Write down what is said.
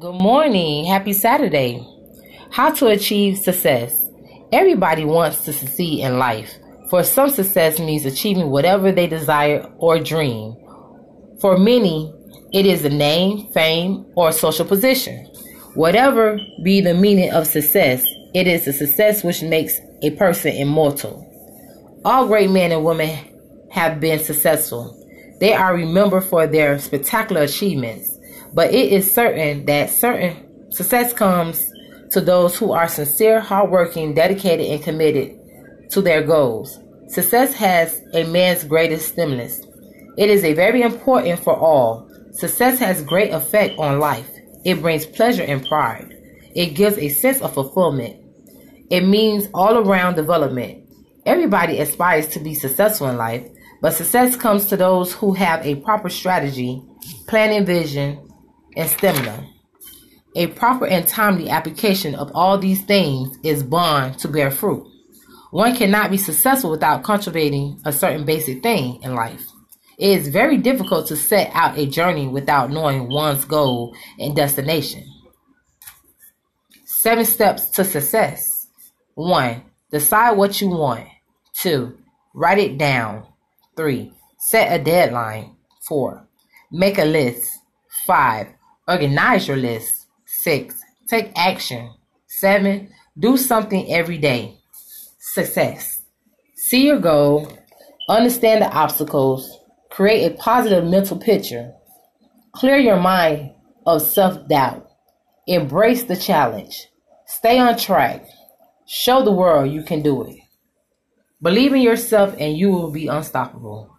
Good morning. Happy Saturday. How to achieve success. Everybody wants to succeed in life. For some, success means achieving whatever they desire or dream. For many, it is a name, fame, or social position. Whatever be the meaning of success, it is the success which makes a person immortal. All great men and women have been successful. They are remembered for their spectacular achievements. But it is certain that certain success comes to those who are sincere, hardworking, dedicated, and committed to their goals. Success has a man's greatest stimulus. It is a very important for all. Success has great effect on life. It brings pleasure and pride. It gives a sense of fulfillment. It means all around development. Everybody aspires to be successful in life, but success comes to those who have a proper strategy, planning vision, and stamina. A proper and timely application of all these things is bound to bear fruit. One cannot be successful without cultivating a certain basic thing in life. It is very difficult to set out a journey without knowing one's goal and destination. Seven steps to success. 1. Decide what you want. 2. Write it down. 3. Set a deadline. 4. Make a list. 5. Organize your list. Six, take action. Seven, do something every day. Success. See your goal, understand the obstacles, create a positive mental picture, clear your mind of self doubt, embrace the challenge, stay on track, show the world you can do it. Believe in yourself and you will be unstoppable.